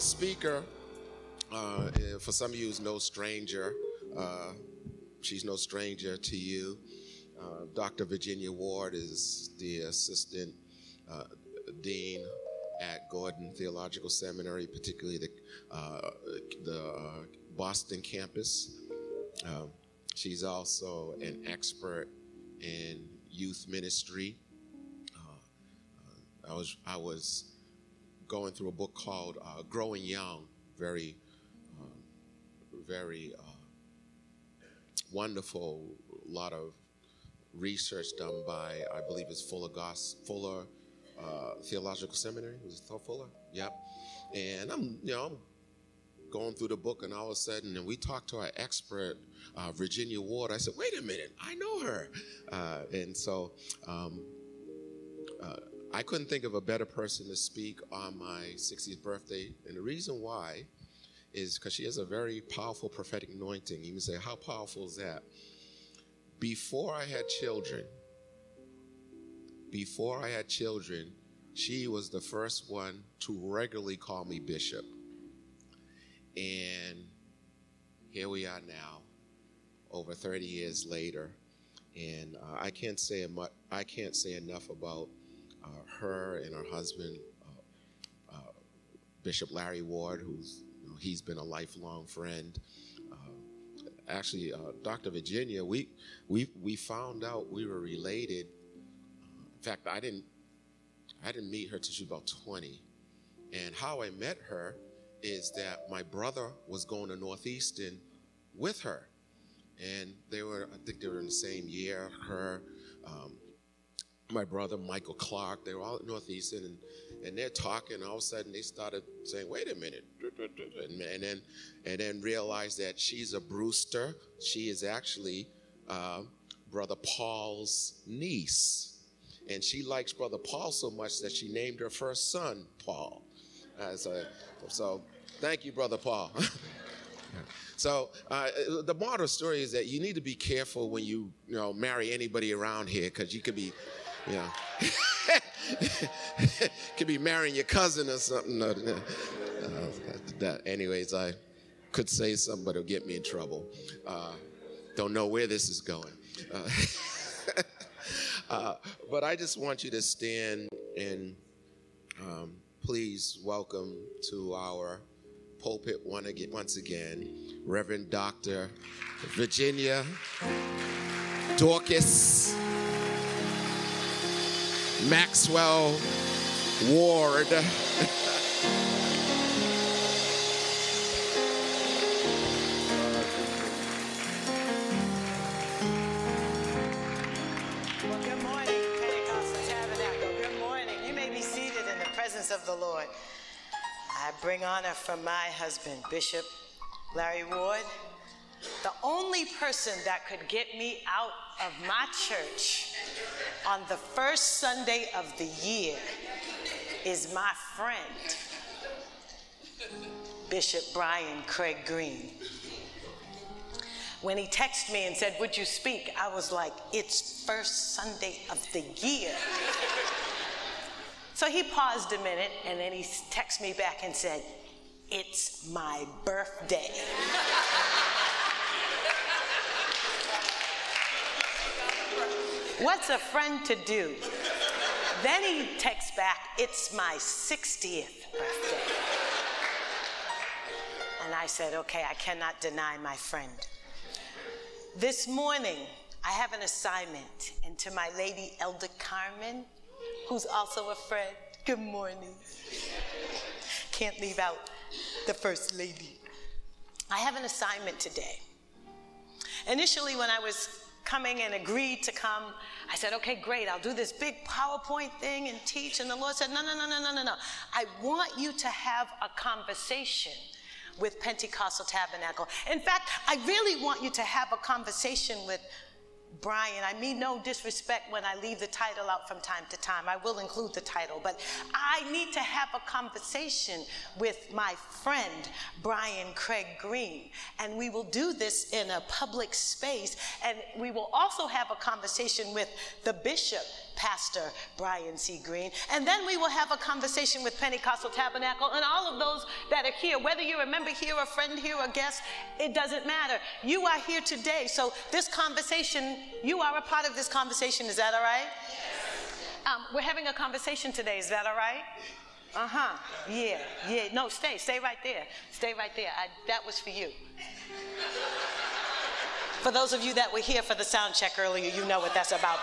our speaker, uh, for some of you, is no stranger. Uh, she's no stranger to you. Uh, Dr. Virginia Ward is the assistant uh, dean at Gordon Theological Seminary, particularly the uh, the uh, Boston campus. Uh, she's also an expert in youth ministry. I was I was going through a book called uh, Growing Young, very, um, very uh, wonderful. A lot of research done by, I believe, it's Fuller Goss, Fuller uh, Theological Seminary. Was it Fuller? Yep. And I'm, you know, I'm going through the book, and all of a sudden, and we talked to our expert, uh, Virginia Ward. I said, "Wait a minute, I know her," uh, and so. Um, uh, I couldn't think of a better person to speak on my 60th birthday. And the reason why is because she has a very powerful prophetic anointing. You can say, How powerful is that? Before I had children, before I had children, she was the first one to regularly call me bishop. And here we are now, over 30 years later. And uh, I can't say I can't say enough about uh, her and her husband, uh, uh, Bishop Larry Ward, who's you know, he's been a lifelong friend. Uh, actually, uh, Dr. Virginia, we we we found out we were related. In fact, I didn't I didn't meet her till she was about 20, and how I met her is that my brother was going to Northeastern with her, and they were I think they were in the same year. Her. Um, my brother Michael Clark, they were all at Northeastern, and, and they're talking. All of a sudden, they started saying, "Wait a minute," and, and then and then realized that she's a Brewster. She is actually uh, brother Paul's niece, and she likes brother Paul so much that she named her first son Paul. Uh, so, so, thank you, brother Paul. So uh, the moral story is that you need to be careful when you you know marry anybody around here because you could be know could be marrying your cousin or something. Uh, that, anyways, I could say something, but it'll get me in trouble. Uh, don't know where this is going. Uh, uh, but I just want you to stand and um, please welcome to our pulpit once again, Reverend Dr. Virginia Dorcas the shadow. Good morning. You may be seated in the presence of the Lord. I bring honor from my husband, Bishop Larry Ward, the only person that could get me out of my church on the first Sunday of the year is my friend, Bishop Brian Craig Green. When he texted me and said, Would you speak? I was like, It's first Sunday of the year. so he paused a minute and then he texted me back and said, It's my birthday. What's a friend to do? Then he texts back, It's my 60th birthday. And I said, Okay, I cannot deny my friend. This morning, I have an assignment, and to my lady Elder Carmen, who's also a friend, good morning. Can't leave out the First Lady. I have an assignment today. Initially, when I was coming and agreed to come, I said, okay, great, I'll do this big PowerPoint thing and teach. And the Lord said, no, no, no, no, no, no, no. I want you to have a conversation with Pentecostal Tabernacle. In fact, I really want you to have a conversation with Brian. I mean no disrespect when I leave the title out from time to time. I will include the title, but I need to have a conversation with my friend, Brian Craig Green. And we will do this in a public space. And we will also have a conversation with the bishop Pastor Brian C. Green. And then we will have a conversation with Pentecostal Tabernacle and all of those that are here. Whether you're a member here, a friend here, a guest, it doesn't matter. You are here today. So this conversation, you are a part of this conversation. Is that all right? Um, we're having a conversation today. Is that all right? Uh huh. Yeah. Yeah. No, stay. Stay right there. Stay right there. I, that was for you. For those of you that were here for the sound check earlier, you know what that's about.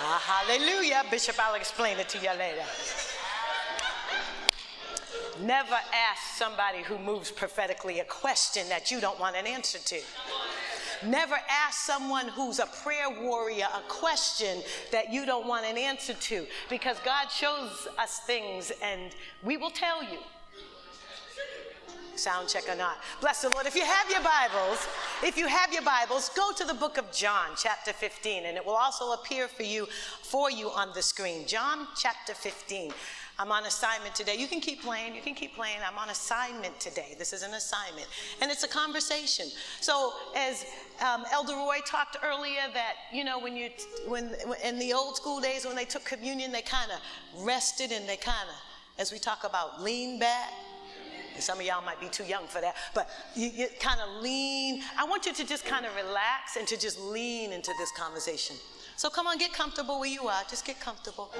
Ah, hallelujah. Bishop, I'll explain it to you later. Never ask somebody who moves prophetically a question that you don't want an answer to. Never ask someone who's a prayer warrior a question that you don't want an answer to because God shows us things and we will tell you sound check or not. Bless the Lord. If you have your Bibles, if you have your Bibles, go to the book of John, chapter 15, and it will also appear for you for you on the screen. John chapter 15. I'm on assignment today. You can keep playing. You can keep playing. I'm on assignment today. This is an assignment. And it's a conversation. So, as um, Elder Roy talked earlier, that, you know, when you, when, in the old school days, when they took communion, they kind of rested and they kind of, as we talk about, lean back some of y'all might be too young for that, but you, you kind of lean. I want you to just kind of relax and to just lean into this conversation. So come on, get comfortable where you are. Just get comfortable.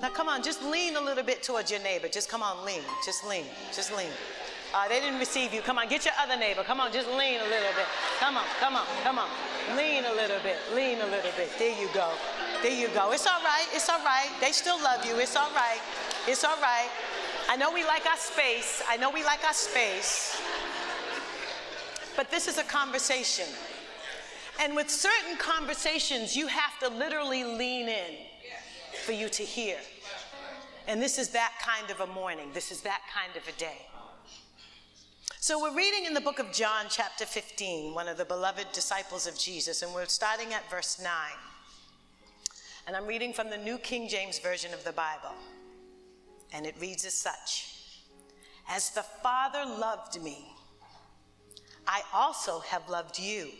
Now come on, just lean a little bit towards your neighbor. Just come on, lean. Just lean. Just lean. Uh, they didn't receive you. Come on, get your other neighbor. Come on, just lean a little bit. Come on, come on, come on. Lean a little bit. Lean a little bit. There you go. There you go. It's all right. It's all right. They still love you. It's all right. It's all right. I know we like our space. I know we like our space. But this is a conversation. And with certain conversations, you have to literally lean in for you to hear. And this is that kind of a morning. This is that kind of a day. So we're reading in the book of John, chapter 15, one of the beloved disciples of Jesus, and we're starting at verse 9. And I'm reading from the New King James Version of the Bible and it reads as such As the Father loved me, I also have loved you.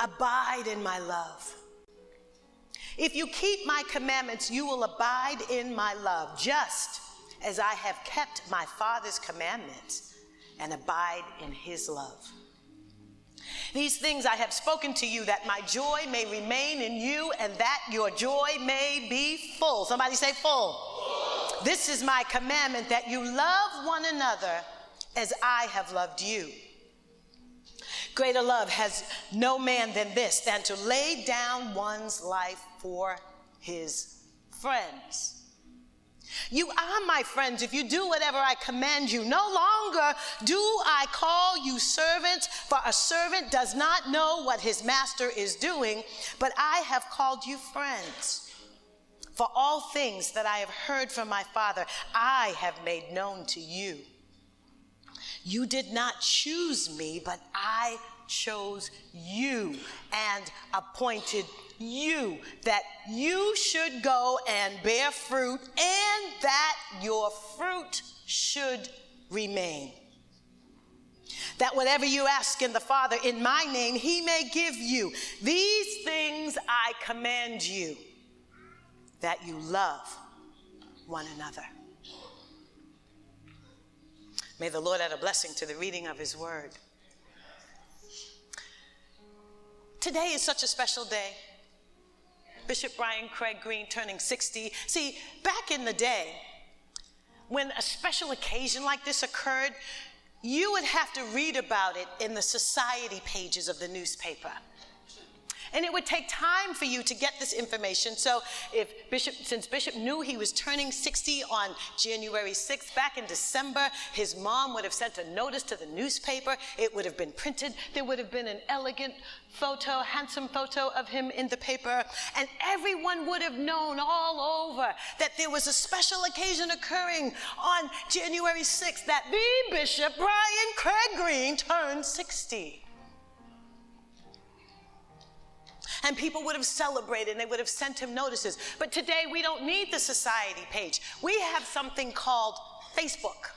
Abide in my love. If you keep my commandments, you will abide in my love, just as I have kept my Father's commandments and abide in his love. These things I have spoken to you that my joy may remain in you and that your joy may be full. Somebody say, full. This is my commandment that you love one another as I have loved you. Greater love has no man than this, than to lay down one's life for his friends. You are my friends if you do whatever I command you. No longer do I call you servants, for a servant does not know what his master is doing, but I have called you friends. For all things that I have heard from my Father, I have made known to you. You did not choose me, but I chose you and appointed you that you should go and bear fruit and that your fruit should remain. That whatever you ask in the Father in my name, he may give you. These things I command you that you love one another. May the Lord add a blessing to the reading of his word. Today is such a special day. Bishop Brian Craig Green turning 60. See, back in the day, when a special occasion like this occurred, you would have to read about it in the society pages of the newspaper. And it would take time for you to get this information. So if Bishop, since Bishop knew he was turning 60 on January 6th, back in December, his mom would have sent a notice to the newspaper. It would have been printed. There would have been an elegant photo, handsome photo of him in the paper. And everyone would have known all over that there was a special occasion occurring on January 6th that the Bishop Brian Craig Green turned 60. And people would have celebrated and they would have sent him notices. But today we don't need the society page. We have something called Facebook.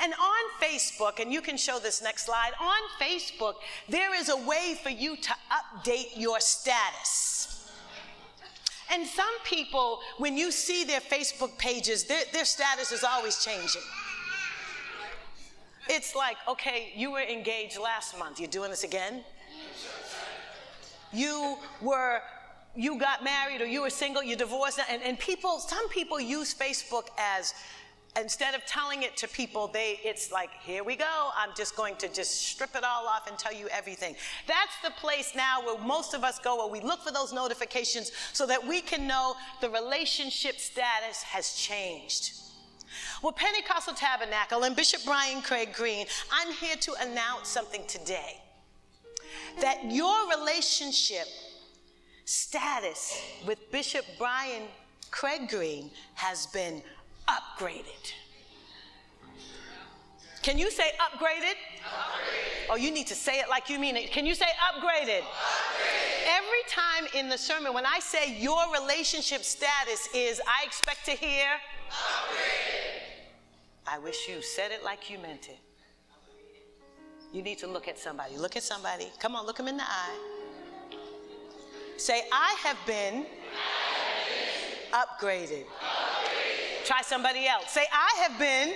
And on Facebook, and you can show this next slide, on Facebook, there is a way for you to update your status. And some people, when you see their Facebook pages, their, their status is always changing. It's like, okay, you were engaged last month. You're doing this again? You were you got married or you were single, you divorced, and, and people, some people use Facebook as instead of telling it to people, they it's like, here we go. I'm just going to just strip it all off and tell you everything. That's the place now where most of us go where we look for those notifications so that we can know the relationship status has changed. Well, Pentecostal Tabernacle and Bishop Brian Craig Green, I'm here to announce something today that your relationship status with Bishop Brian Craig Green has been upgraded. Can you say upgraded? upgraded? Oh, you need to say it like you mean it. Can you say upgraded? upgraded? Every time in the sermon, when I say your relationship status is, I expect to hear. Upgraded. I wish you said it like you meant it. You need to look at somebody. Look at somebody. Come on, look them in the eye. Say, I have been, upgraded. Try somebody else. Say, I have been,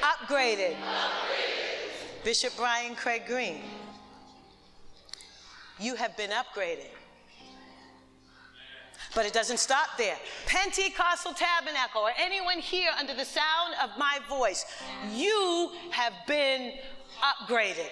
upgraded. upgraded. Bishop Brian Craig Green. You have been upgraded. But it doesn't stop there. Pentecostal Tabernacle, or anyone here under the sound of my voice, you have been upgraded.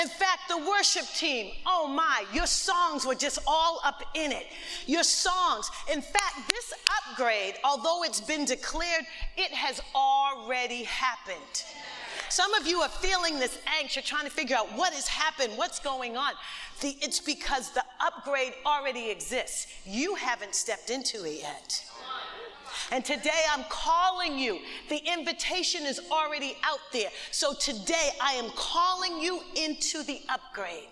In fact, the worship team, oh my, your songs were just all up in it. Your songs. In fact, this upgrade, although it's been declared, it has already happened. Some of you are feeling this angst. You're trying to figure out what has happened, what's going on. The, it's because the upgrade already exists. You haven't stepped into it yet. And today I'm calling you. The invitation is already out there. So today I am calling you into the upgrade.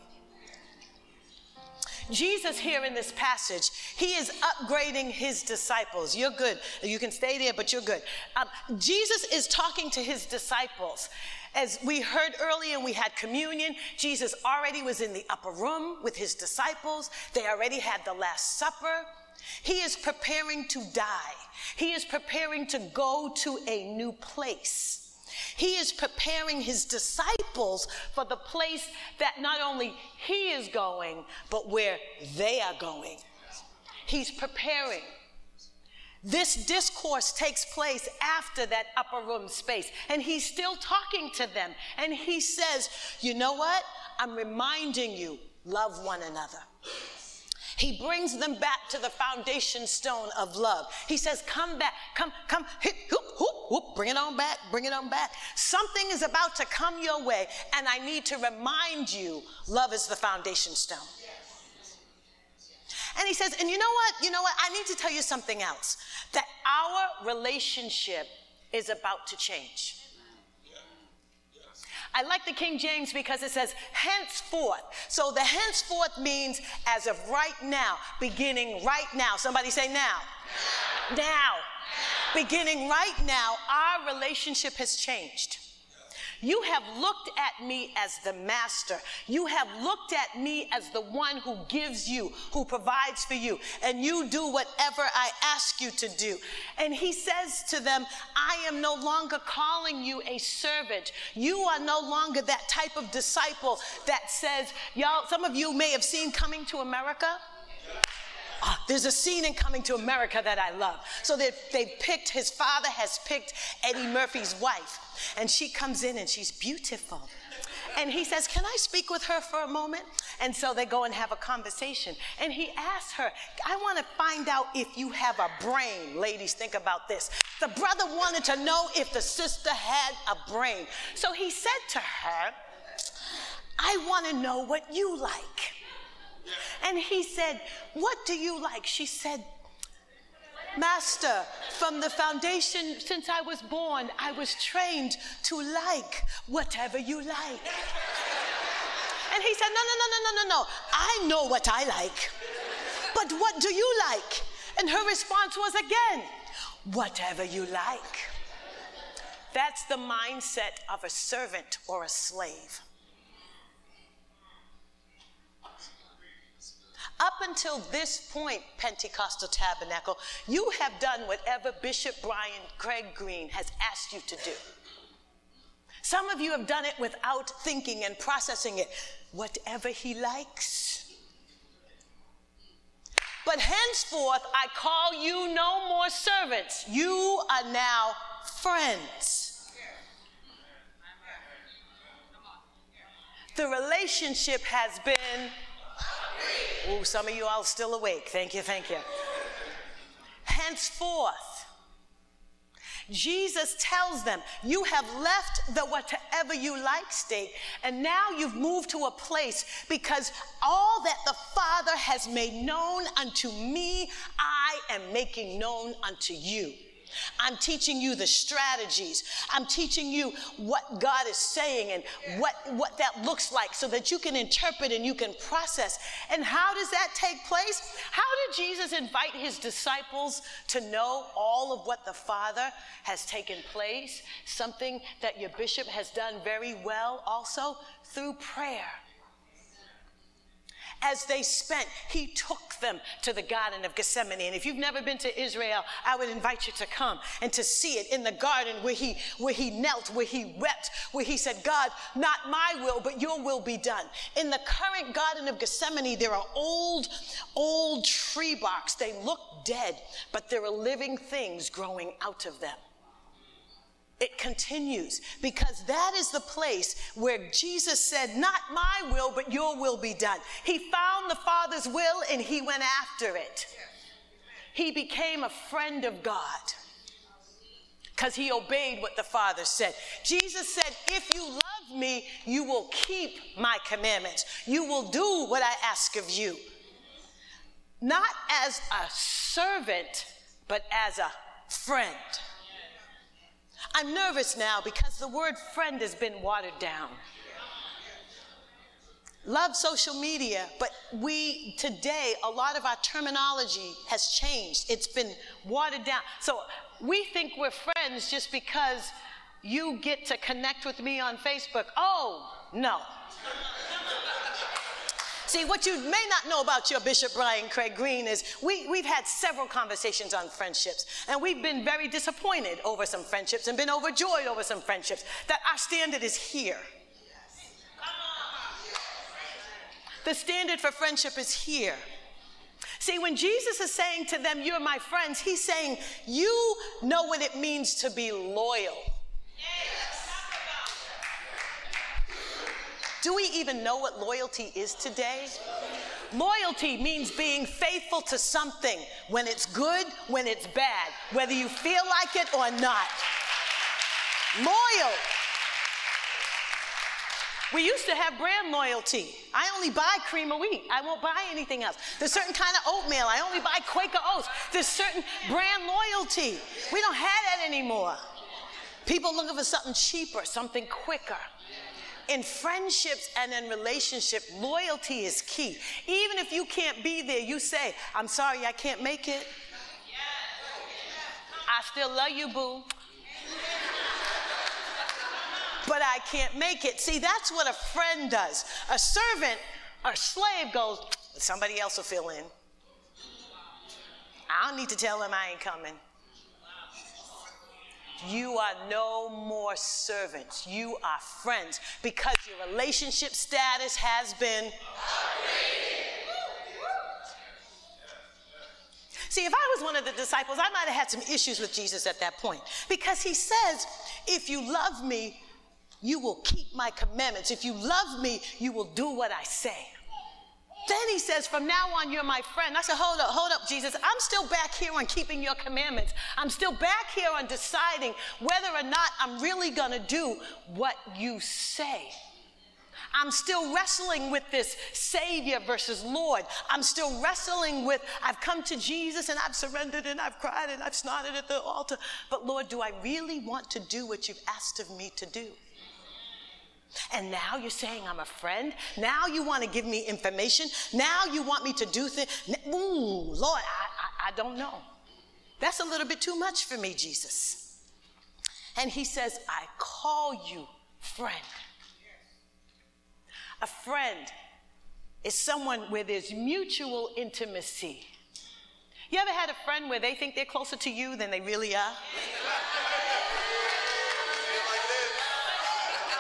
Jesus, here in this passage, he is upgrading his disciples. You're good. You can stay there, but you're good. Um, Jesus is talking to his disciples. As we heard earlier, we had communion. Jesus already was in the upper room with his disciples. They already had the Last Supper. He is preparing to die. He is preparing to go to a new place. He is preparing his disciples for the place that not only he is going, but where they are going. He's preparing. This discourse takes place after that upper room space, and he's still talking to them. And he says, You know what? I'm reminding you, love one another. He brings them back to the foundation stone of love. He says, Come back, come, come, hit, whoop, whoop, whoop, bring it on back, bring it on back. Something is about to come your way, and I need to remind you love is the foundation stone. And he says, And you know what? You know what? I need to tell you something else that our relationship is about to change. I like the King James because it says henceforth. So the henceforth means as of right now, beginning right now. Somebody say now. Now. now. Beginning right now, our relationship has changed. You have looked at me as the master. You have looked at me as the one who gives you, who provides for you, and you do whatever I ask you to do. And he says to them, I am no longer calling you a servant. You are no longer that type of disciple that says, y'all, some of you may have seen Coming to America. There's a scene in Coming to America that I love. So they, they picked, his father has picked Eddie Murphy's wife, and she comes in and she's beautiful. And he says, Can I speak with her for a moment? And so they go and have a conversation. And he asks her, I want to find out if you have a brain. Ladies, think about this. The brother wanted to know if the sister had a brain. So he said to her, I want to know what you like. And he said, What do you like? She said, Master, from the foundation, since I was born, I was trained to like whatever you like. And he said, No, no, no, no, no, no, no. I know what I like. But what do you like? And her response was again, Whatever you like. That's the mindset of a servant or a slave. Up until this point, Pentecostal Tabernacle, you have done whatever Bishop Brian Craig Green has asked you to do. Some of you have done it without thinking and processing it. Whatever he likes. But henceforth, I call you no more servants. You are now friends. The relationship has been Oh, some of you all still awake. Thank you, thank you. Henceforth, Jesus tells them, You have left the whatever you like state, and now you've moved to a place because all that the Father has made known unto me, I am making known unto you. I'm teaching you the strategies. I'm teaching you what God is saying and what, what that looks like so that you can interpret and you can process. And how does that take place? How did Jesus invite his disciples to know all of what the Father has taken place? Something that your bishop has done very well also through prayer as they spent, he took them to the Garden of Gethsemane. And if you've never been to Israel, I would invite you to come and to see it in the garden where he, where he knelt, where he wept, where he said, God, not my will, but your will be done. In the current Garden of Gethsemane, there are old, old tree barks. They look dead, but there are living things growing out of them. It continues because that is the place where Jesus said, Not my will, but your will be done. He found the Father's will and he went after it. He became a friend of God because he obeyed what the Father said. Jesus said, If you love me, you will keep my commandments. You will do what I ask of you. Not as a servant, but as a friend. I'm nervous now because the word friend has been watered down. Love social media, but we today, a lot of our terminology has changed. It's been watered down. So we think we're friends just because you get to connect with me on Facebook. Oh, no. See, what you may not know about your Bishop Brian Craig Green is we, we've had several conversations on friendships, and we've been very disappointed over some friendships and been overjoyed over some friendships. That our standard is here. The standard for friendship is here. See, when Jesus is saying to them, You're my friends, he's saying, You know what it means to be loyal. Do we even know what loyalty is today? Loyalty means being faithful to something when it's good, when it's bad, whether you feel like it or not. Loyal. We used to have brand loyalty. I only buy cream of wheat. I won't buy anything else. There's certain kind of oatmeal. I only buy Quaker oats. There's certain brand loyalty. We don't have that anymore. People looking for something cheaper, something quicker in friendships and in relationship, loyalty is key. Even if you can't be there, you say, I'm sorry, I can't make it. I still love you, boo. But I can't make it. See, that's what a friend does. A servant or slave goes, somebody else will fill in. I don't need to tell him I ain't coming. You are no more servants. You are friends because your relationship status has been See, if I was one of the disciples, I might have had some issues with Jesus at that point because he says, If you love me, you will keep my commandments. If you love me, you will do what I say. Then he says, From now on, you're my friend. I said, Hold up, hold up, Jesus. I'm still back here on keeping your commandments. I'm still back here on deciding whether or not I'm really going to do what you say. I'm still wrestling with this Savior versus Lord. I'm still wrestling with, I've come to Jesus and I've surrendered and I've cried and I've snorted at the altar. But Lord, do I really want to do what you've asked of me to do? And now you're saying I'm a friend. Now you want to give me information. Now you want me to do things. Ooh, Lord, I, I, I don't know. That's a little bit too much for me, Jesus. And he says, I call you friend. A friend is someone where there's mutual intimacy. You ever had a friend where they think they're closer to you than they really are?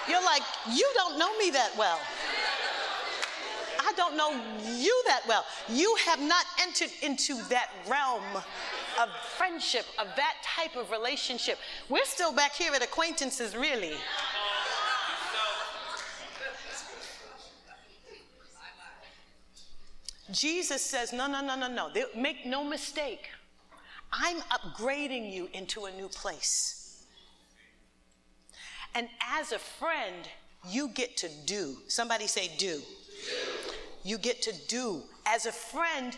You're like, you don't know me that well. I don't know you that well. You have not entered into that realm of friendship, of that type of relationship. We're still back here at acquaintances, really. Jesus says, no, no, no, no, no. Make no mistake. I'm upgrading you into a new place. And as a friend, you get to do. Somebody say, do. do. You get to do. As a friend,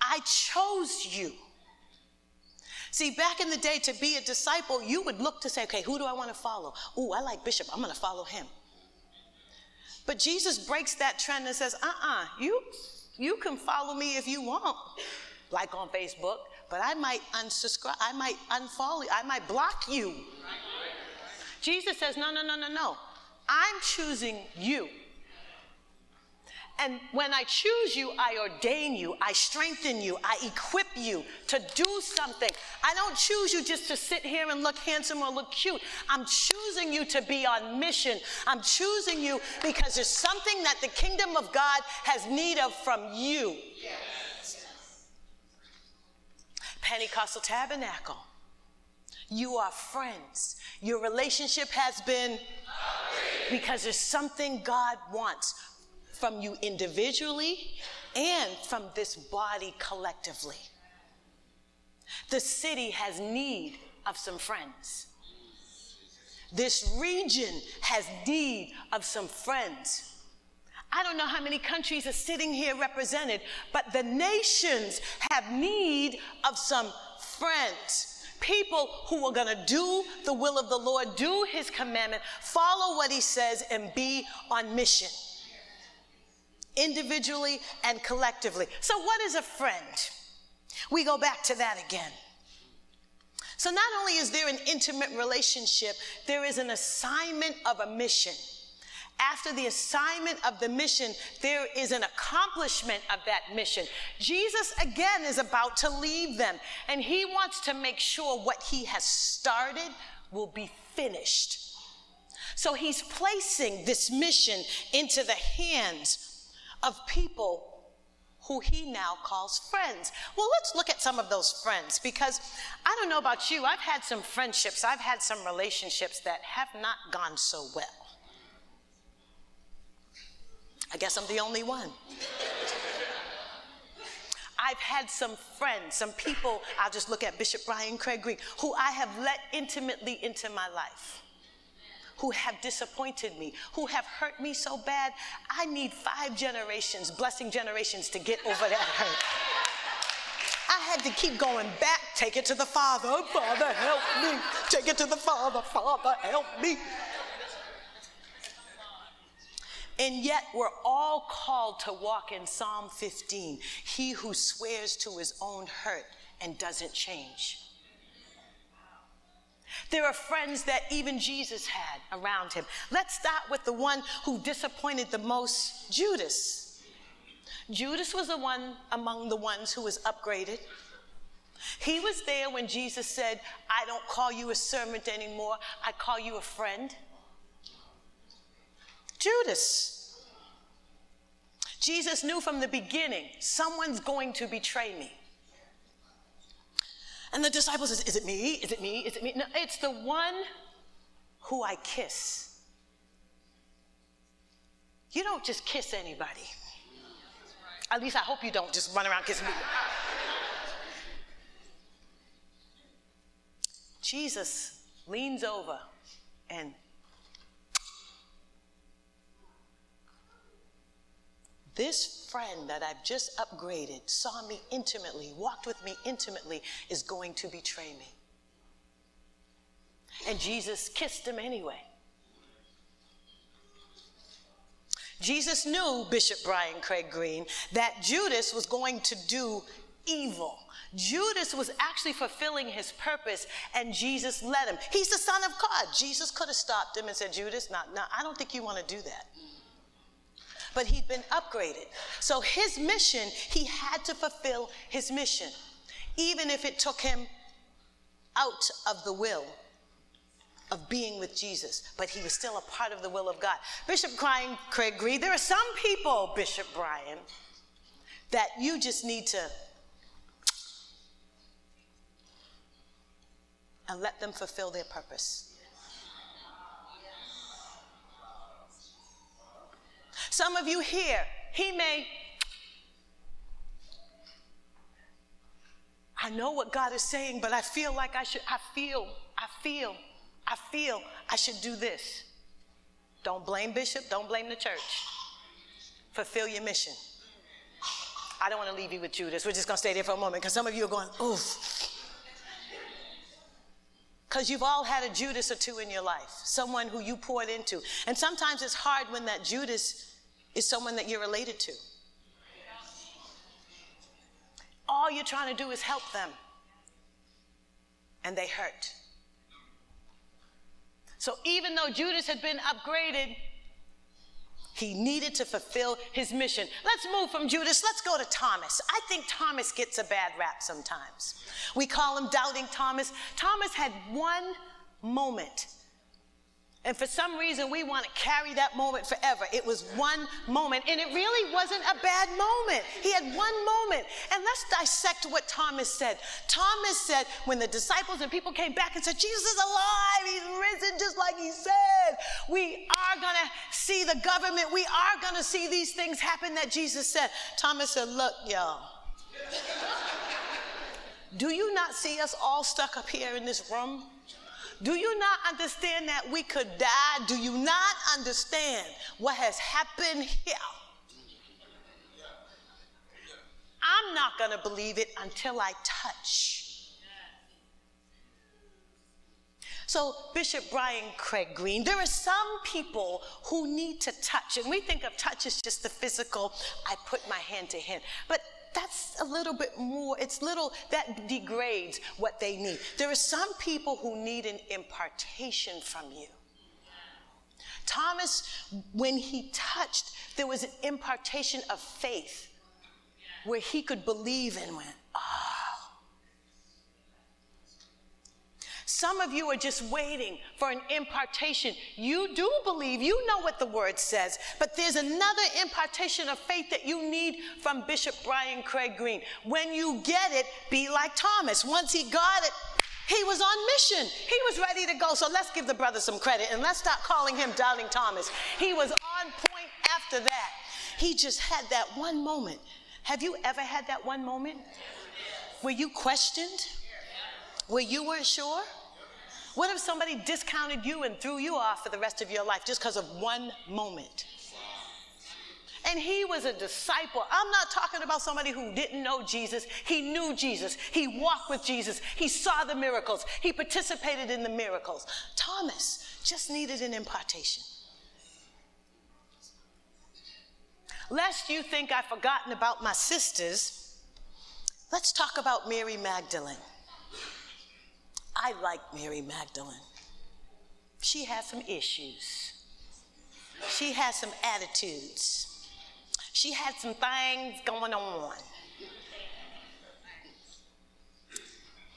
I chose you. See, back in the day, to be a disciple, you would look to say, okay, who do I want to follow? Ooh, I like Bishop. I'm going to follow him. But Jesus breaks that trend and says, uh uh-uh, uh you you can follow me if you want, like on Facebook, but I might unsubscribe, I might unfollow, I might block you. Jesus says, no, no, no, no, no. I'm choosing you. And when I choose you, I ordain you, I strengthen you, I equip you to do something. I don't choose you just to sit here and look handsome or look cute. I'm choosing you to be on mission. I'm choosing you because there's something that the kingdom of God has need of from you. Yes. Pentecostal Tabernacle. You are friends. Your relationship has been because there's something God wants from you individually and from this body collectively. The city has need of some friends. This region has need of some friends. I don't know how many countries are sitting here represented, but the nations have need of some friends. People who are going to do the will of the Lord, do his commandment, follow what he says, and be on mission individually and collectively. So, what is a friend? We go back to that again. So, not only is there an intimate relationship, there is an assignment of a mission. After the assignment of the mission, there is an accomplishment of that mission. Jesus, again, is about to leave them, and he wants to make sure what he has started will be finished. So he's placing this mission into the hands of people who he now calls friends. Well, let's look at some of those friends because I don't know about you, I've had some friendships, I've had some relationships that have not gone so well. I guess I'm the only one. I've had some friends, some people, I'll just look at Bishop Brian Craig Green, who I have let intimately into my life who have disappointed me, who have hurt me so bad, I need five generations, blessing generations, to get over that hurt. I had to keep going back, take it to the Father. Father, help me. Take it to the Father. Father, help me. And yet, we're all called to walk in Psalm 15 He who swears to his own hurt and doesn't change. There are friends that even Jesus had around him. Let's start with the one who disappointed the most Judas. Judas was the one among the ones who was upgraded. He was there when Jesus said, I don't call you a servant anymore, I call you a friend. Judas. Jesus knew from the beginning someone's going to betray me. And the disciple says, Is it me? Is it me? Is it me? No, it's the one who I kiss. You don't just kiss anybody. At least I hope you don't just run around kissing people. Jesus leans over and this friend that I've just upgraded, saw me intimately, walked with me intimately, is going to betray me. And Jesus kissed him anyway. Jesus knew, Bishop Brian Craig Green, that Judas was going to do evil. Judas was actually fulfilling his purpose, and Jesus let him. He's the Son of God. Jesus could have stopped him and said, Judas, no, no, I don't think you want to do that. But he'd been upgraded. So his mission, he had to fulfill his mission, even if it took him out of the will of being with Jesus, but he was still a part of the will of God. Bishop Brian Craig Green, there are some people, Bishop Brian, that you just need to and let them fulfill their purpose. Some of you here, he may. I know what God is saying, but I feel like I should, I feel, I feel, I feel I should do this. Don't blame Bishop, don't blame the church. Fulfill your mission. I don't want to leave you with Judas. We're just going to stay there for a moment because some of you are going, oof. Because you've all had a Judas or two in your life, someone who you poured into. And sometimes it's hard when that Judas is someone that you're related to. All you're trying to do is help them, and they hurt. So even though Judas had been upgraded, he needed to fulfill his mission. Let's move from Judas. Let's go to Thomas. I think Thomas gets a bad rap sometimes. We call him Doubting Thomas. Thomas had one moment and for some reason, we want to carry that moment forever. It was one moment, and it really wasn't a bad moment. He had one moment. And let's dissect what Thomas said. Thomas said, when the disciples and people came back and said, Jesus is alive, he's risen just like he said, we are going to see the government, we are going to see these things happen that Jesus said. Thomas said, Look, y'all. Do you not see us all stuck up here in this room? Do you not understand that we could die? Do you not understand what has happened here? I'm not going to believe it until I touch. So, Bishop Brian Craig Green, there are some people who need to touch, and we think of touch as just the physical, I put my hand to him. But that's a little bit more, it's little, that degrades what they need. There are some people who need an impartation from you. Thomas, when he touched, there was an impartation of faith where he could believe and went, ah. Some of you are just waiting for an impartation. You do believe, you know what the word says, but there's another impartation of faith that you need from Bishop Brian Craig Green. When you get it, be like Thomas. Once he got it, he was on mission. He was ready to go. So let's give the brother some credit and let's stop calling him Doubting Thomas. He was on point after that. He just had that one moment. Have you ever had that one moment Were you questioned? Where you weren't sure? What if somebody discounted you and threw you off for the rest of your life just because of one moment? And he was a disciple. I'm not talking about somebody who didn't know Jesus. He knew Jesus. He walked with Jesus. He saw the miracles. He participated in the miracles. Thomas just needed an impartation. Lest you think I've forgotten about my sisters, let's talk about Mary Magdalene. I like Mary Magdalene. She had some issues. She had some attitudes. She had some things going on.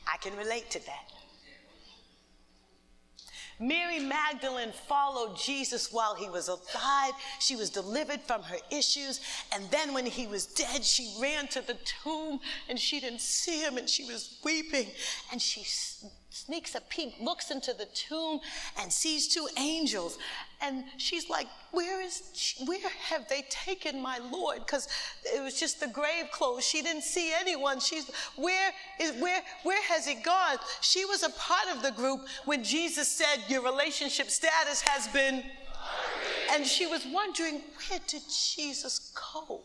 I can relate to that. Mary Magdalene followed Jesus while he was alive. She was delivered from her issues. And then when he was dead, she ran to the tomb and she didn't see him and she was weeping. And she sneaks a peek, looks into the tomb, and sees two angels. And she's like, Where is where have they taken my Lord? Because it was just the grave clothes. She didn't see anyone. She's where is where where has he gone? She was a part of the group when Jesus said, Your relationship status has been. And she was wondering, where did Jesus go?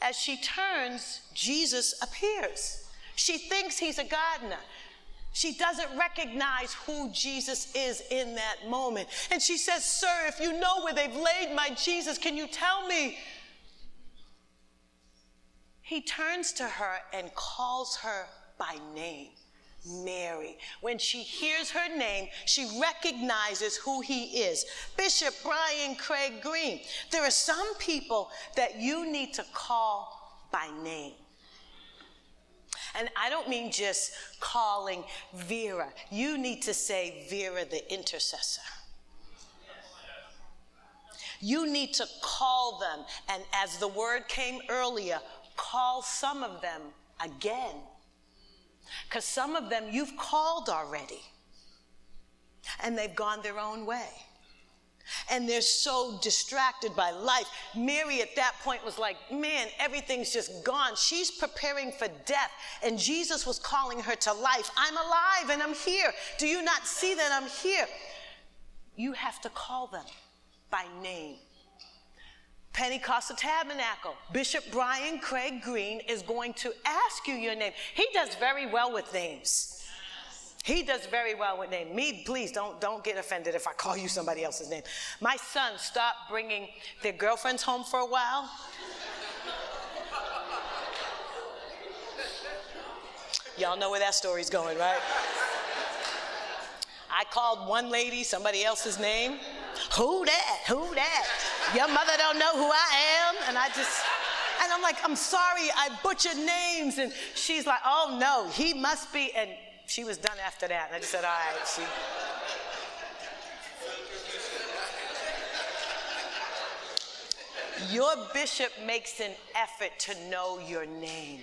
As she turns, Jesus appears. She thinks he's a gardener. She doesn't recognize who Jesus is in that moment. And she says, Sir, if you know where they've laid my Jesus, can you tell me? He turns to her and calls her by name. Mary. When she hears her name, she recognizes who he is. Bishop Brian Craig Green. There are some people that you need to call by name. And I don't mean just calling Vera. You need to say, Vera the intercessor. You need to call them. And as the word came earlier, call some of them again. Because some of them you've called already. And they've gone their own way and they're so distracted by life. Mary at that point was like, man, everything's just gone. She's preparing for death, and Jesus was calling her to life. I'm alive and I'm here. Do you not see that I'm here? You have to call them by name. Pentecostal Tabernacle, Bishop Brian Craig Green is going to ask you your name. He does very well with names. He does very well with names. Me, please don't don't get offended if I call you somebody else's name. My son stopped bringing their girlfriends home for a while. Y'all know where that story's going, right? I called one lady somebody else's name. Who that? Who that? Your mother don't know who I am? And I just and I'm like, I'm sorry, I butchered names. And she's like, oh no, he must be. And she was done after that. And I just said, all right, she. Your bishop makes an effort to know your name.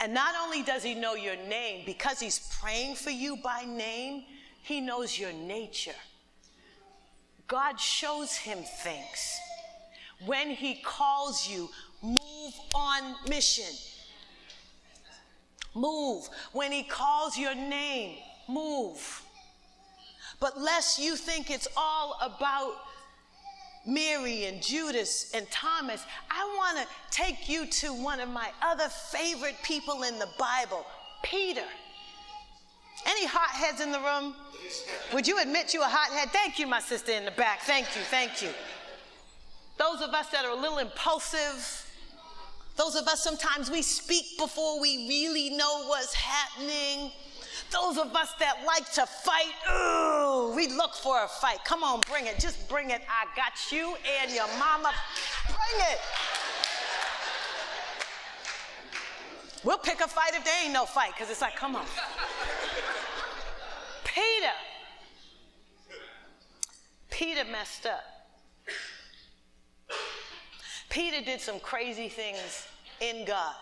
And not only does he know your name, because he's praying for you by name, he knows your nature. God shows him things. When he calls you, move on mission. Move. When he calls your name, move. But lest you think it's all about Mary and Judas and Thomas, I want to take you to one of my other favorite people in the Bible, Peter. Any hotheads in the room? Would you admit you a hothead? Thank you, my sister in the back. Thank you, thank you. Those of us that are a little impulsive, those of us sometimes we speak before we really know what's happening. Those of us that like to fight, ooh, we look for a fight. Come on, bring it. Just bring it. I got you and your mama. Bring it. We'll pick a fight if there ain't no fight, because it's like, come on. Peter. Peter messed up. Peter did some crazy things in God.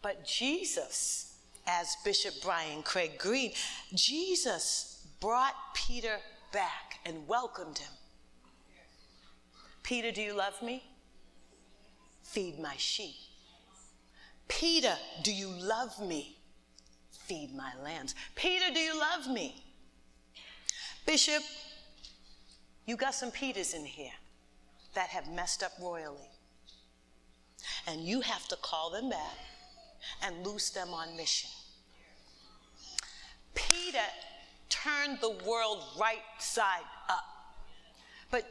But Jesus, as Bishop Brian Craig Green, Jesus brought Peter back and welcomed him. Peter, do you love me? Feed my sheep. Peter, do you love me? Feed my lambs. Peter, do you love me? Bishop, you got some Peters in here that have messed up royally. And you have to call them back and loose them on mission. Peter turned the world right side up. But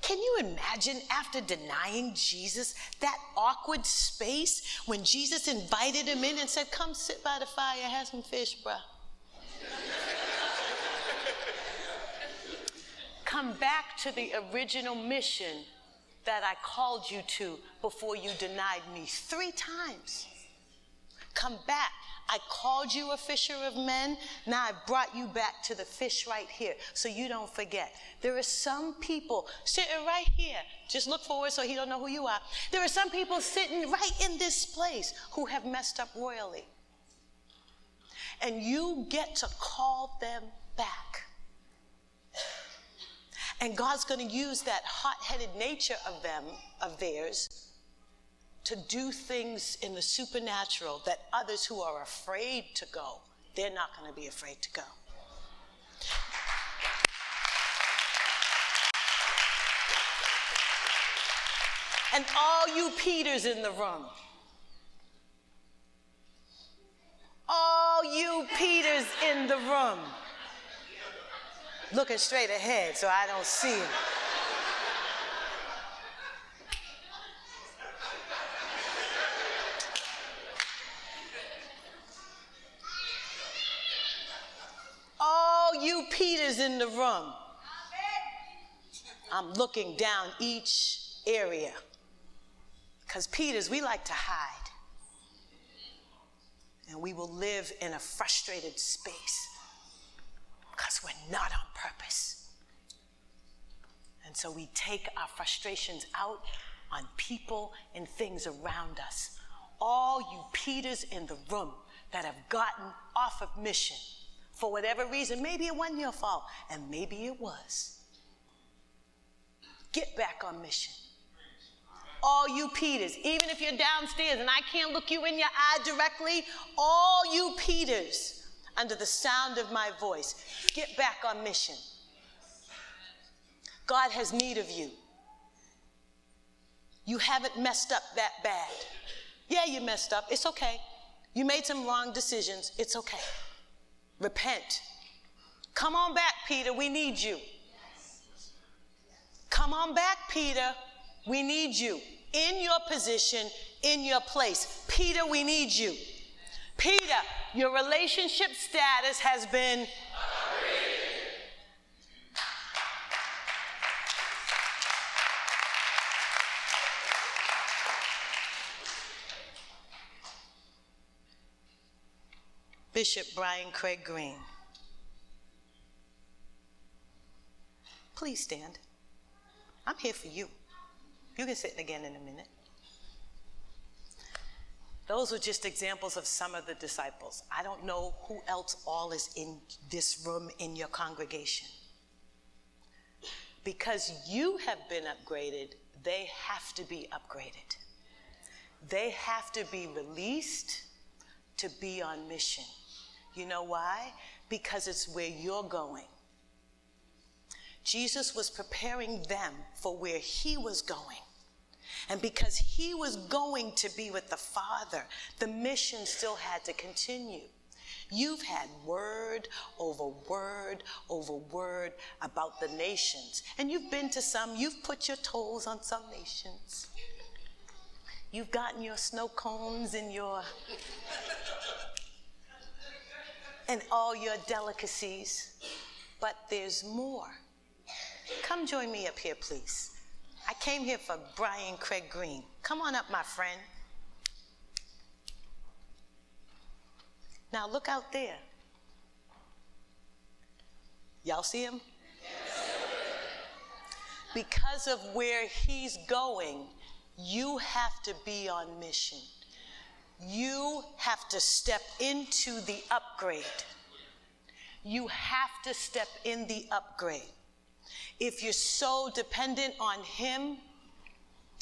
can you imagine after denying Jesus that awkward space when Jesus invited him in and said, Come sit by the fire, have some fish, bruh? Come back to the original mission that I called you to before you denied me three times. Come back. I called you a fisher of men. Now I brought you back to the fish right here so you don't forget. There are some people sitting right here. Just look forward so he don't know who you are. There are some people sitting right in this place who have messed up royally. And you get to call them back. And God's going to use that hot-headed nature of them, of theirs, to do things in the supernatural that others who are afraid to go, they're not going to be afraid to go. And all you Peters in the room, all you Peters in the room, looking straight ahead so I don't see him. All you Peters in the room. I'm looking down each area. Because Peters, we like to hide. And we will live in a frustrated space because we're not on purpose. And so we take our frustrations out on people and things around us. All you Peters in the room that have gotten off of mission for whatever reason. Maybe it wasn't your fault, and maybe it was. Get back on mission. All you Peters, even if you're downstairs and I can't look you in your eye directly, all you Peters, under the sound of my voice, get back on mission. God has need of you. You haven't messed up that bad. Yeah, you messed up. It's okay. You made some wrong decisions. It's okay. Repent. Come on back, Peter. We need you. Come on back, Peter. We need you in your position, in your place. Peter, we need you. Peter, your relationship status has been Bishop Brian Craig Green. Please stand. I'm here for you. You can sit again in a minute. Those were just examples of some of the disciples. I don't know who else all is in this room in your congregation. Because you have been upgraded, they have to be upgraded. They have to be released to be on mission. You know why? Because it's where you're going. Jesus was preparing them for where he was going. And because he was going to be with the Father, the mission still had to continue. You've had word over word over word about the nations. And you've been to some, you've put your toes on some nations. You've gotten your snow cones and your and all your delicacies, but there's more. Come join me up here, please. I came here for Brian Craig Green. Come on up, my friend. Now look out there. Y'all see him? Because of where he's going, you have to be on mission you have to step into the upgrade. You have to step in the upgrade. If you're so dependent on Him,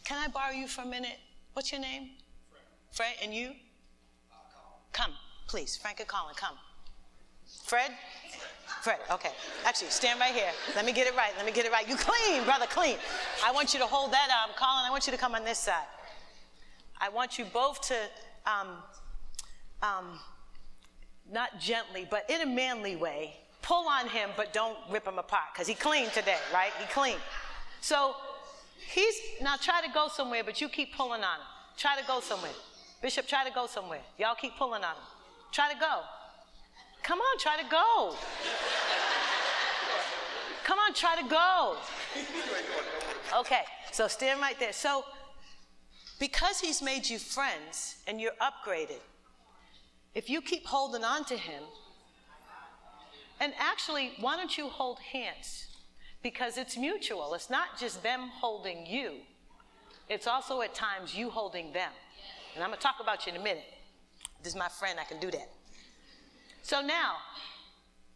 can I borrow you for a minute? What's your name? Fred. Fred, and you? Uh, come, please. Frank and Colin, come. Fred? Fred, okay. Actually, stand right here. Let me get it right. Let me get it right. You clean, brother, clean. I want you to hold that arm. Colin, I want you to come on this side. I want you both to um, um, not gently, but in a manly way, pull on him, but don't rip him apart because he clean today, right? He clean. So he's now try to go somewhere, but you keep pulling on him. Try to go somewhere. Bishop, try to go somewhere. Y'all keep pulling on him. Try to go. Come on, try to go. Come on, try to go. Okay, so stand right there. So because he's made you friends and you're upgraded, if you keep holding on to him, and actually, why don't you hold hands? Because it's mutual. It's not just them holding you, it's also at times you holding them. And I'm going to talk about you in a minute. This is my friend, I can do that. So now,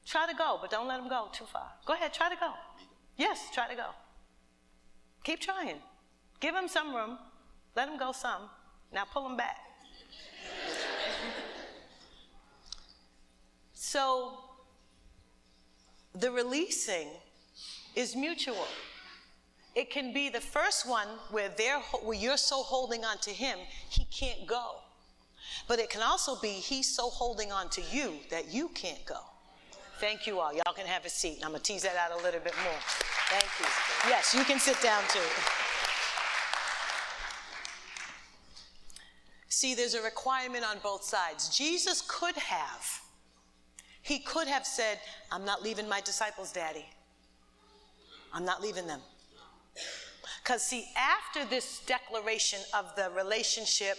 try to go, but don't let them go too far. Go ahead, try to go. Yes, try to go. Keep trying. Give them some room. Let them go some. Now pull them back. so the releasing is mutual. It can be the first one where they're where you're so holding on to him, he can't go. But it can also be he's so holding on to you that you can't go. Thank you all. Y'all can have a seat. I'm going to tease that out a little bit more. Thank you. Yes, you can sit down too. See, there's a requirement on both sides. Jesus could have, he could have said, I'm not leaving my disciples, Daddy. I'm not leaving them. Because, see, after this declaration of the relationship,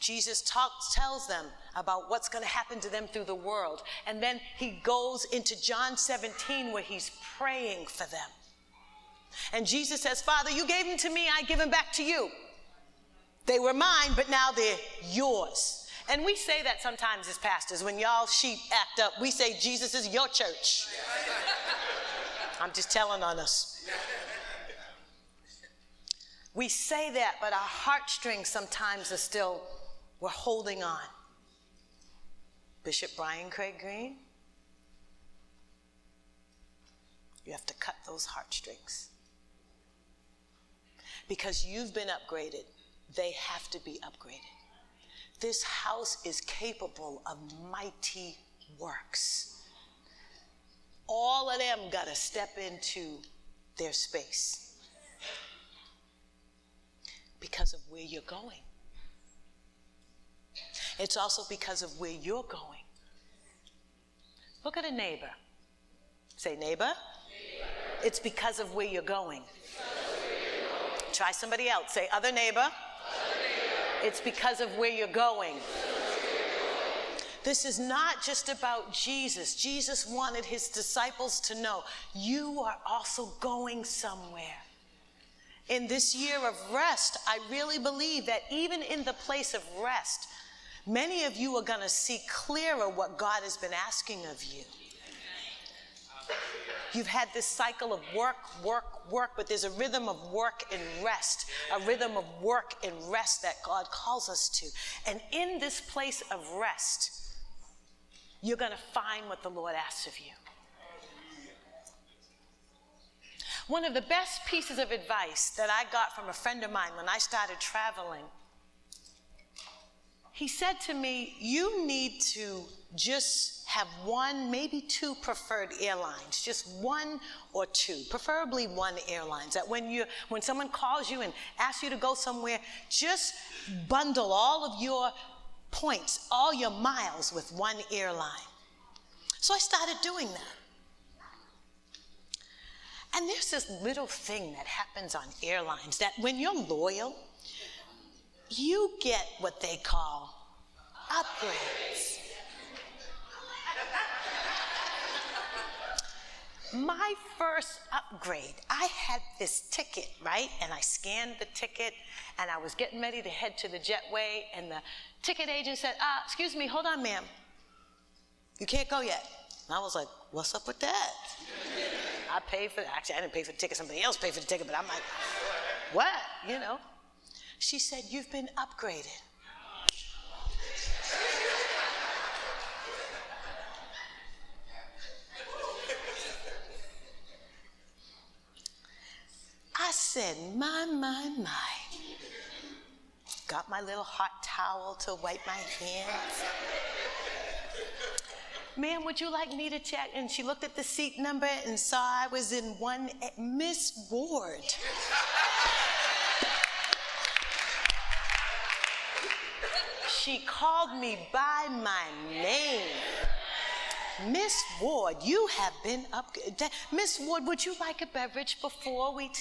Jesus talks, tells them about what's going to happen to them through the world. And then he goes into John 17 where he's praying for them. And Jesus says, Father, you gave them to me, I give them back to you. They were mine, but now they're yours. And we say that sometimes as pastors. When y'all sheep act up, we say, Jesus is your church. I'm just telling on us. We say that, but our heartstrings sometimes are still, we're holding on. Bishop Brian Craig Green, you have to cut those heartstrings. Because you've been upgraded, they have to be upgraded. This house is capable of mighty works all of them got to step into their space because of where you're going. It's also because of where you're going. Look at a neighbor. Say, neighbor. neighbor. It's because of where you're going. Where you're going. Try somebody else. Say, other neighbor. It's because of where you're going. This is not just about Jesus. Jesus wanted his disciples to know you are also going somewhere. In this year of rest, I really believe that even in the place of rest, many of you are going to see clearer what God has been asking of you. You've had this cycle of work, work, work, but there's a rhythm of work and rest, a rhythm of work and rest that God calls us to. And in this place of rest, you're going to find what the Lord asks of you. One of the best pieces of advice that I got from a friend of mine when I started traveling, he said to me, You need to just have one, maybe two preferred airlines, just one or two, preferably one airlines. That when you when someone calls you and asks you to go somewhere, just bundle all of your points, all your miles with one airline. So I started doing that. And there's this little thing that happens on airlines that when you're loyal, you get what they call upgrades. My first upgrade, I had this ticket, right? And I scanned the ticket and I was getting ready to head to the jetway, and the ticket agent said, Ah, excuse me, hold on, ma'am. You can't go yet. And I was like, What's up with that? I paid for actually I didn't pay for the ticket, somebody else paid for the ticket, but I'm like, what? You know? She said, You've been upgraded. I said, my, my, my. Got my little hot towel to wipe my hands. Ma'am, would you like me to check? And she looked at the seat number and saw I was in one, Miss Ward. she called me by my name. Miss Ward, you have been up. Miss Ward, would you like a beverage before we t-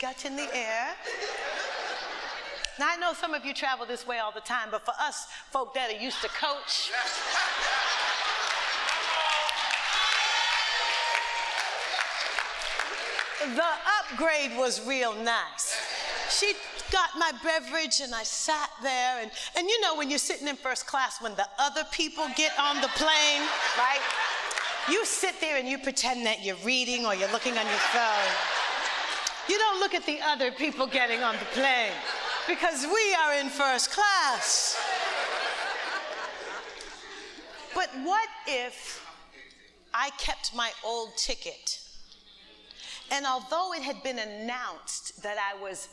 got in the air? Now, I know some of you travel this way all the time, but for us folk that are used to coach, the upgrade was real nice. She got my beverage and I sat there. And, and you know, when you're sitting in first class, when the other people get on the plane, right? You sit there and you pretend that you're reading or you're looking on your phone. You don't look at the other people getting on the plane because we are in first class. But what if I kept my old ticket? And although it had been announced that I was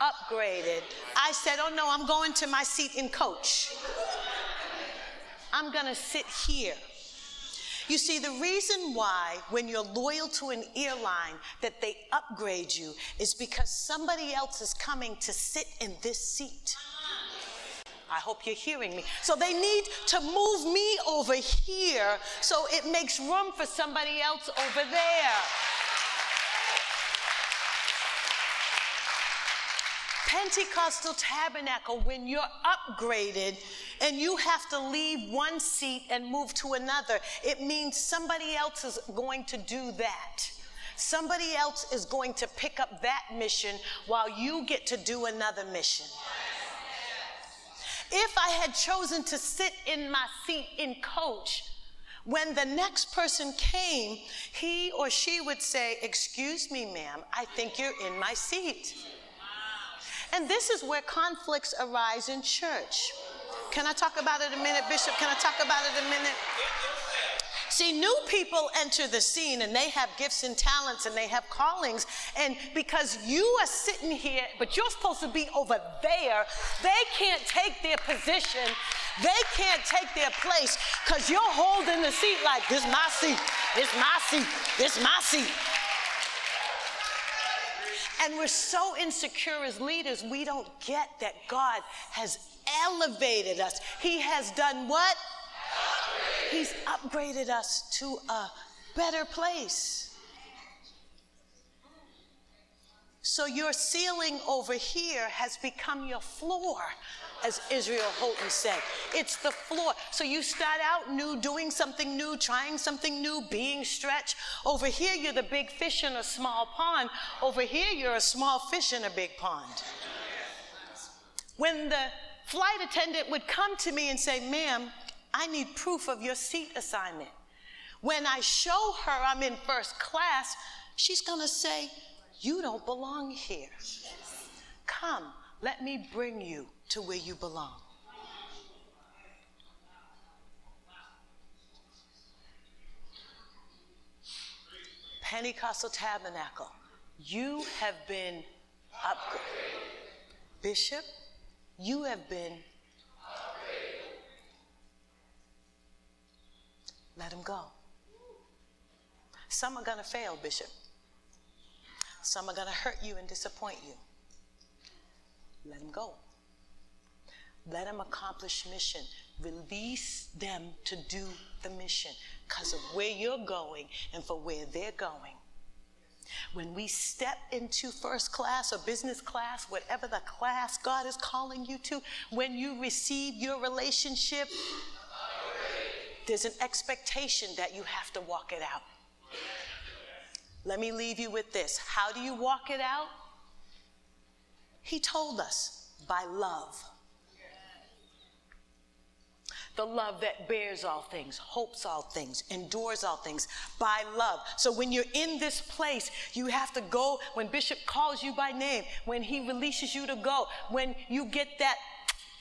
upgraded, I said, Oh no, I'm going to my seat in coach. I'm going to sit here. You see, the reason why, when you're loyal to an airline, that they upgrade you is because somebody else is coming to sit in this seat. I hope you're hearing me. So they need to move me over here so it makes room for somebody else over there. Pentecostal tabernacle, when you're upgraded and you have to leave one seat and move to another, it means somebody else is going to do that. Somebody else is going to pick up that mission while you get to do another mission. If I had chosen to sit in my seat in coach, when the next person came, he or she would say, Excuse me, ma'am, I think you're in my seat. And this is where conflicts arise in church. Can I talk about it a minute, Bishop? Can I talk about it a minute? See, new people enter the scene and they have gifts and talents and they have callings. And because you are sitting here, but you're supposed to be over there, they can't take their position. They can't take their place because you're holding the seat like, this my seat, this my seat, this my seat. And we're so insecure as leaders, we don't get that God has elevated us. He has done what? He's upgraded us to a better place. So your ceiling over here has become your floor as Israel Houghton said. It's the floor. So you start out new, doing something new, trying something new, being stretched. Over here, you're the big fish in a small pond. Over here, you're a small fish in a big pond. When the flight attendant would come to me and say, Ma'am, I need proof of your seat assignment. When I show her I'm in first class, she's to say, You don't belong here. Come, let me bring you to where you belong. Pentecostal Tabernacle, you have been upgraded. Bishop, you have been upgraded. Let him go. Some are going to fail, Bishop. Some are going to hurt you and disappoint you. Let him go. Let them accomplish mission. Release them to do the mission because of where you're going and for where they're going. When we step into first class or business class, whatever the class God is calling you to, when you receive your relationship, there's an expectation that you have to walk it out. Let me leave you with this. How do you walk it out? He told us by love the love that bears all things, hopes all things, endures all things by love. So when you're in this place, you have to go when Bishop calls you by name, when he releases you to go, when you get that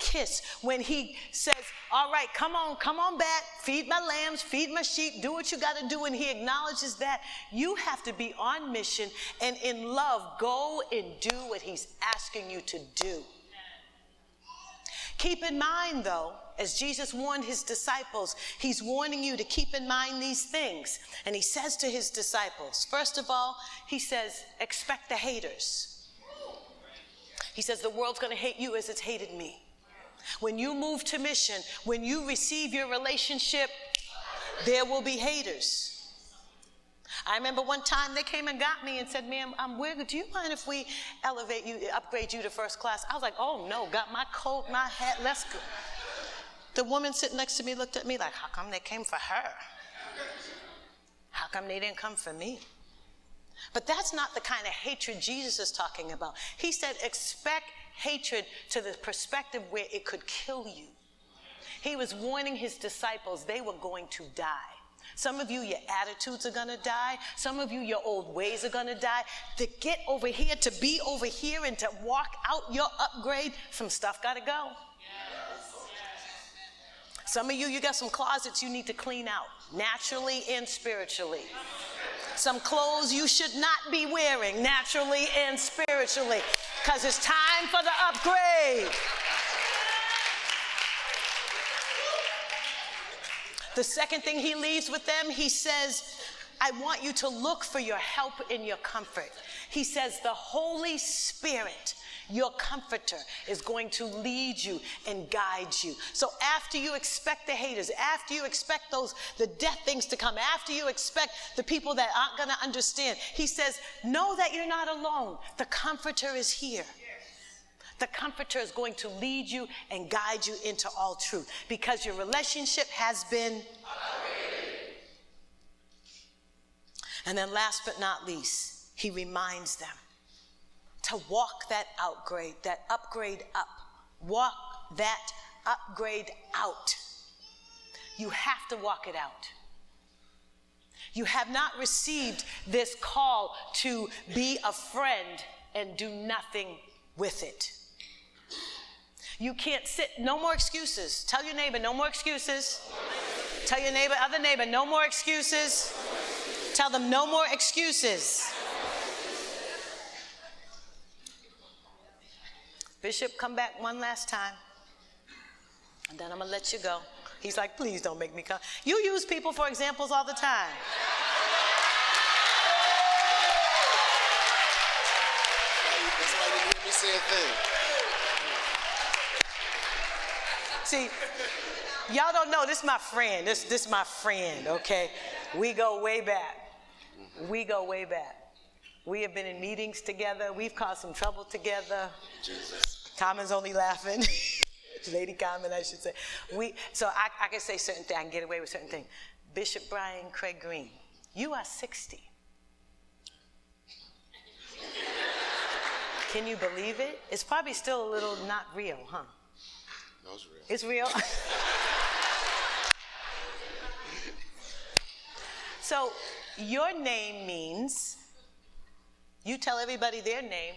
kiss, when he says, All right, come on, come on back, feed my lambs, feed my sheep, do what you got to do. And he acknowledges that you have to be on mission and in love go and do what he's asking you to do. Keep in mind, though, as Jesus warned his disciples, he's warning you to keep in mind these things. And he says to his disciples, first of all, he says, expect the haters. He says, the world's going to hate you as it's hated me. When you move to mission, when you receive your relationship, there will be haters. I remember one time they came and got me and said, ma'am, where, do you mind if we elevate you, upgrade you to first class? I was like, oh no, got my coat, my hat, let's go. The woman sitting next to me looked at me like, how come they came for her? How come they didn't come for me? But that's not the kind of hatred Jesus is talking about. He said, expect hatred to the perspective where it could kill you. He was warning his disciples they were going to die. Some of you, your attitudes are gonna die. Some of you, your old ways are gonna die. To get over here, to be over here, and to walk out your upgrade, some stuff gotta go. Some of you, you got some closets you need to clean out, naturally and spiritually. Some clothes you should not be wearing, naturally and spiritually, because it's time for the upgrade. The second thing he leaves with them, he says, I want you to look for your help in your comfort. He says, The Holy Spirit, your comforter, is going to lead you and guide you. So after you expect the haters, after you expect those, the death things to come, after you expect the people that aren't going to understand, he says, Know that you're not alone. The comforter is here. The Comforter is going to lead you and guide you into all truth because your relationship has been. And then, last but not least, he reminds them to walk that upgrade, that upgrade up. Walk that upgrade out. You have to walk it out. You have not received this call to be a friend and do nothing with it. You can't sit, no more excuses. Tell your neighbor, no more excuses. Tell your neighbor, other neighbor, no more excuses. Tell them, no more excuses. Bishop, come back one last time. And then I'm going to let you go. He's like, please don't make me come. You use people for examples all the time. See, y'all don't know. This is my friend. This this is my friend. Okay, we go way back. We go way back. We have been in meetings together. We've caused some trouble together. Jesus. Common's only laughing. Lady Common, I should say. We so I, I can say certain things. I can get away with certain things. Bishop Brian Craig Green, you are 60. Can you believe it? It's probably still a little not real, huh? That was real. It's real. so, your name means, you tell everybody their name.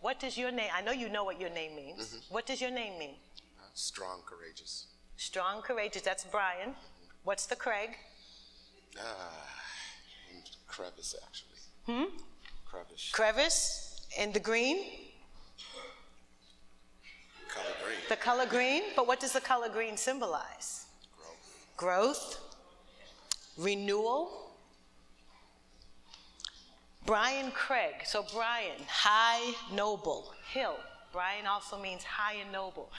What does your name, I know you know what your name means. What does your name mean? Uh, strong, courageous. Strong, courageous, that's Brian. What's the Craig? Ah, crevice actually. Hmm? Crevice. Crevice and the green? Color green. The color green. But what does the color green symbolize? Growth. growth, renewal. Brian Craig, so Brian, high, noble, hill. Brian also means high and noble.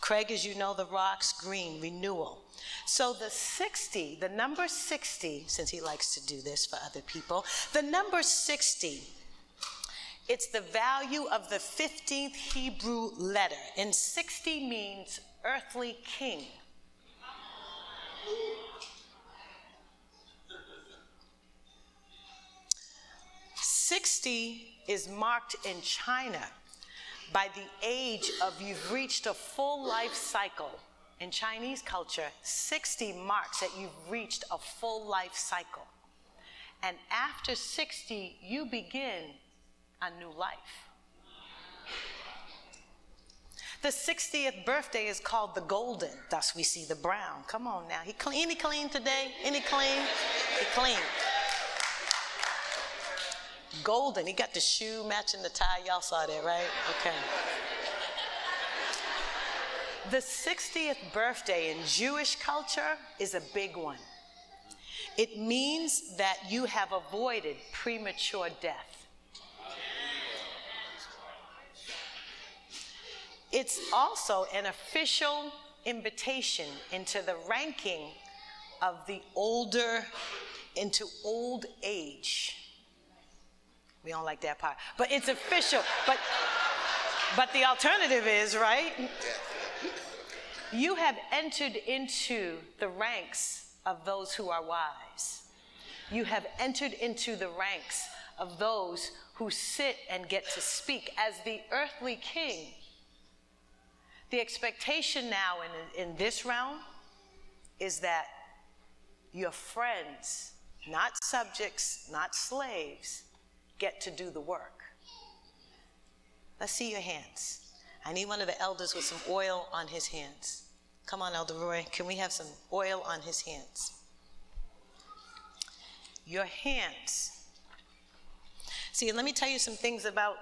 Craig, as you know, the rocks, green, renewal. So the 60, the number 60, since he likes to do this for other people, the number 60 it's the value of the 15th Hebrew letter. And 60 means earthly king. Sixty is marked in China by the age of you've reached a full life cycle. In Chinese culture, 60 marks that you've reached a full life cycle. And after 60, you begin a new life. The 60th birthday is called the golden. Thus we see the brown. Come on now. He clean, any clean today? Any clean? He clean. Golden. He got the shoe matching the tie. Y'all saw that, right? Okay. The 60th birthday in Jewish culture is a big one. It means that you have avoided premature death. It's also an official invitation into the ranking of the older into old age. We don't like that part, but it's official. But but the alternative is right. You have entered into the ranks of those who are wise. You have entered into the ranks of those who sit and get to speak as the earthly king. The expectation now in, in this realm is that your friends, not subjects, not slaves, get to do the work. Let's see your hands. I need one of the elders with some oil on his hands. Come on, Elder Roy. Can we have some oil on his hands? Your hands. See, let me tell you some things about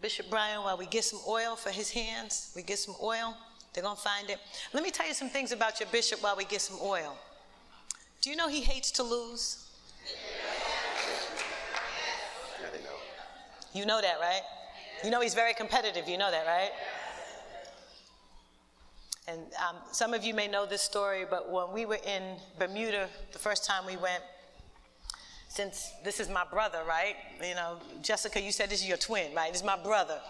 Bishop Brian while we get some oil for his hands. We get some oil. They're going to find it. Let me tell you some things about your bishop while we get some oil. Do you know he hates to lose? You know that, right? You know he's very competitive. You know that, right? And um, some of you may know this story, but when we were in Bermuda the first time we went, since this is my brother, right? You know, Jessica, you said this is your twin, right? This is my brother.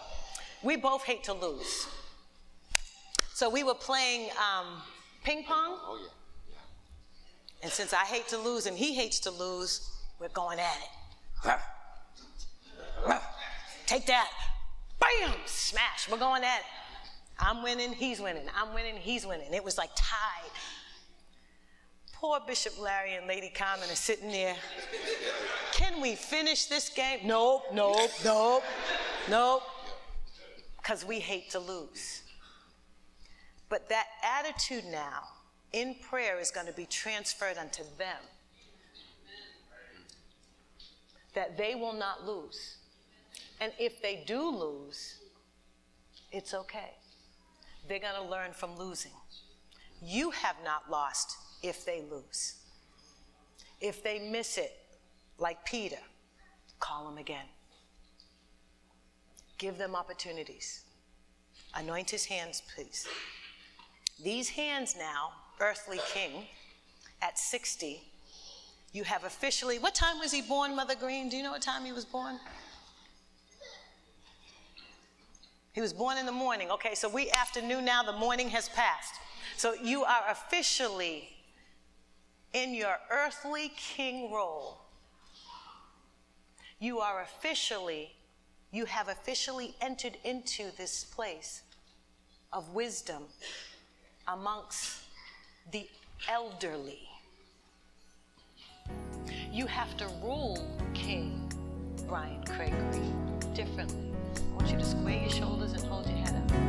We both hate to lose. So we were playing um, ping pong. Oh, yeah. And since I hate to lose and he hates to lose, we're going at it. Take that. Bam! Smash. We're going at it. I'm winning, he's winning. I'm winning, he's winning. It was like tied. Poor Bishop Larry and Lady Carmen are sitting there. Can we finish this game? Nope, nope, nope, nope. Because we hate to lose. But that attitude now in prayer is going to be transferred unto them. That they will not lose. And if they do lose, it's okay. They're going to learn from losing. You have not lost if they lose. If they miss it, like Peter, call them again. Give them opportunities. Anoint his hands, please. These hands now earthly king at 60, you have officially, what time was he born, Mother Green? Do you know what time he was born? He was born in the morning. Okay, so we afternoon now, the morning has passed. So you are officially in your earthly king role. You are officially, you have officially entered into this place of wisdom amongst the elderly. You have to rule King Brian Gregory you to square your shoulders and hold your head up.